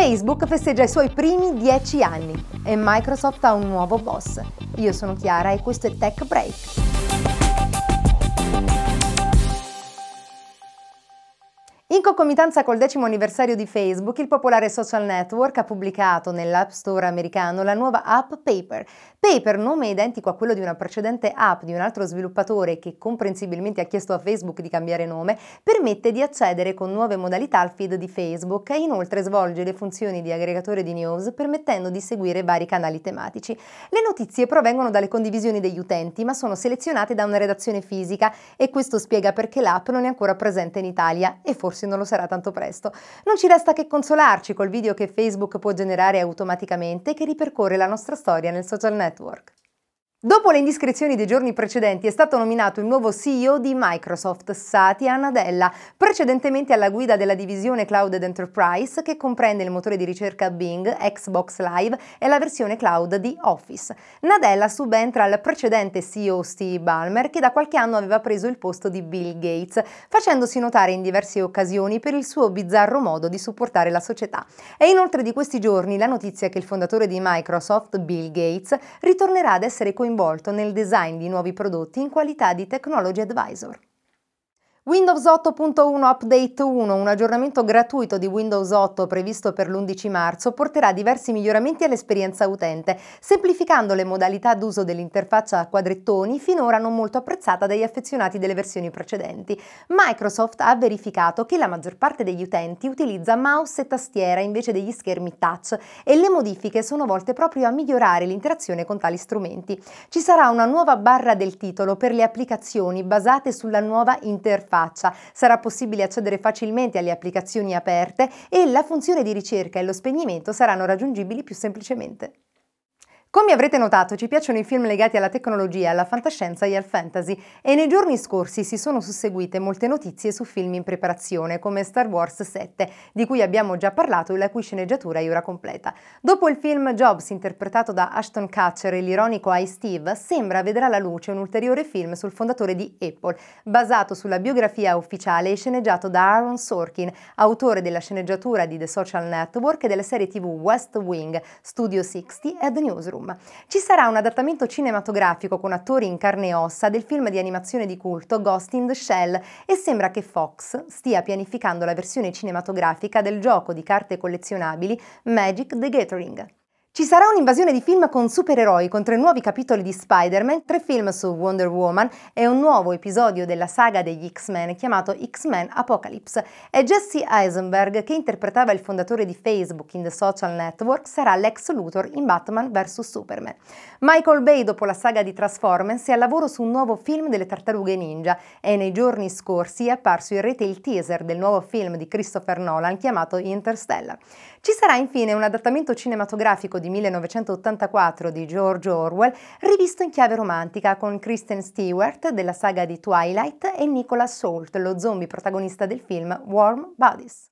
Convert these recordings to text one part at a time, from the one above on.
Facebook festeggia i suoi primi 10 anni e Microsoft ha un nuovo boss. Io sono Chiara e questo è Tech Break. In concomitanza col decimo anniversario di Facebook, il popolare social network ha pubblicato nell'App Store americano la nuova app Paper. Paper, nome identico a quello di una precedente app di un altro sviluppatore che comprensibilmente ha chiesto a Facebook di cambiare nome, permette di accedere con nuove modalità al feed di Facebook e inoltre svolge le funzioni di aggregatore di news permettendo di seguire vari canali tematici. Le notizie provengono dalle condivisioni degli utenti ma sono selezionate da una redazione fisica e questo spiega perché l'app non è ancora presente in Italia e forse forse non lo sarà tanto presto. Non ci resta che consolarci col video che Facebook può generare automaticamente che ripercorre la nostra storia nel social network. Dopo le indiscrezioni dei giorni precedenti è stato nominato il nuovo CEO di Microsoft, Satya Nadella, precedentemente alla guida della divisione Cloud ed Enterprise che comprende il motore di ricerca Bing, Xbox Live e la versione cloud di Office. Nadella subentra al precedente CEO Steve Ballmer che da qualche anno aveva preso il posto di Bill Gates, facendosi notare in diverse occasioni per il suo bizzarro modo di supportare la società. È inoltre di questi giorni la notizia che il fondatore di Microsoft, Bill Gates, ritornerà ad essere coinvolto coinvolto nel design di nuovi prodotti in qualità di Technology Advisor. Windows 8.1 Update 1, un aggiornamento gratuito di Windows 8 previsto per l'11 marzo, porterà diversi miglioramenti all'esperienza utente, semplificando le modalità d'uso dell'interfaccia a quadrettoni finora non molto apprezzata dagli affezionati delle versioni precedenti. Microsoft ha verificato che la maggior parte degli utenti utilizza mouse e tastiera invece degli schermi touch e le modifiche sono volte proprio a migliorare l'interazione con tali strumenti. Ci sarà una nuova barra del titolo per le applicazioni basate sulla nuova interfaccia interfaccia. Sarà possibile accedere facilmente alle applicazioni aperte e la funzione di ricerca e lo spegnimento saranno raggiungibili più semplicemente. Come avrete notato ci piacciono i film legati alla tecnologia, alla fantascienza e al fantasy e nei giorni scorsi si sono susseguite molte notizie su film in preparazione come Star Wars 7, di cui abbiamo già parlato e la cui sceneggiatura è ora completa. Dopo il film Jobs interpretato da Ashton Kutcher e l'ironico I Steve, sembra vedrà la luce un ulteriore film sul fondatore di Apple, basato sulla biografia ufficiale e sceneggiato da Aaron Sorkin, autore della sceneggiatura di The Social Network e della serie TV West Wing, Studio 60 e The Newsroom. Room. Ci sarà un adattamento cinematografico con attori in carne e ossa del film di animazione di culto Ghost in the Shell e sembra che Fox stia pianificando la versione cinematografica del gioco di carte collezionabili Magic the Gathering. Ci sarà un'invasione di film con supereroi con tre nuovi capitoli di Spider-Man, tre film su Wonder Woman e un nuovo episodio della saga degli X-Men chiamato X-Men Apocalypse. E Jesse Eisenberg, che interpretava il fondatore di Facebook in The Social Network, sarà Lex Luthor in Batman vs Superman. Michael Bay, dopo la saga di Transformers, è al lavoro su un nuovo film delle tartarughe ninja e nei giorni scorsi è apparso in rete il teaser del nuovo film di Christopher Nolan chiamato Interstellar. Ci sarà infine un adattamento cinematografico di 1984 di George Orwell, rivisto in chiave romantica con Kristen Stewart della saga di Twilight e Nicholas Salt, lo zombie protagonista del film Warm Bodies.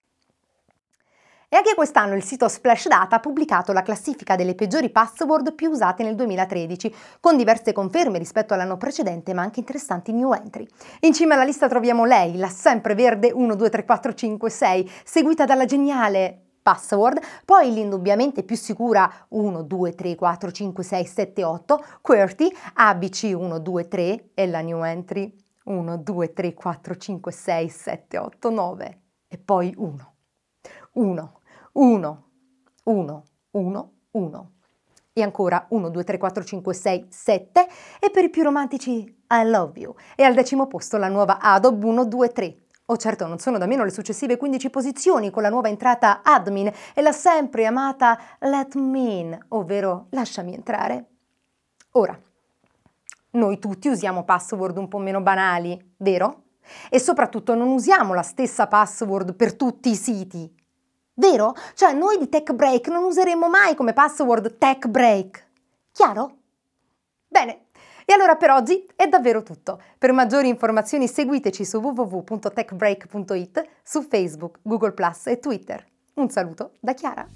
E anche quest'anno il sito Splash Data ha pubblicato la classifica delle peggiori password più usate nel 2013, con diverse conferme rispetto all'anno precedente, ma anche interessanti new entry. In cima alla lista troviamo lei, la sempre verde 123456, seguita dalla geniale password, poi l'indubbiamente più sicura 1, 2, 3, 4, 5, 6, 7, 8, QWERTY, ABC 1, 2, 3 e la new entry 1, 2, 3, 4, 5, 6, 7, 8, 9 e poi 1. 1, 1, 1, 1, 1. E ancora 1, 2, 3, 4, 5, 6, 7 e per i più romantici I love you. E al decimo posto la nuova Adobe 1, 2, 3. Oh certo, non sono da meno le successive 15 posizioni con la nuova entrata admin e la sempre amata let me in, ovvero lasciami entrare. Ora, noi tutti usiamo password un po' meno banali, vero? E soprattutto non usiamo la stessa password per tutti i siti, vero? Cioè noi di Tech Break non useremo mai come password Tech Break. Chiaro? Bene, e allora per oggi è davvero tutto. Per maggiori informazioni seguiteci su www.techbreak.it, su Facebook, Google Plus e Twitter. Un saluto da Chiara.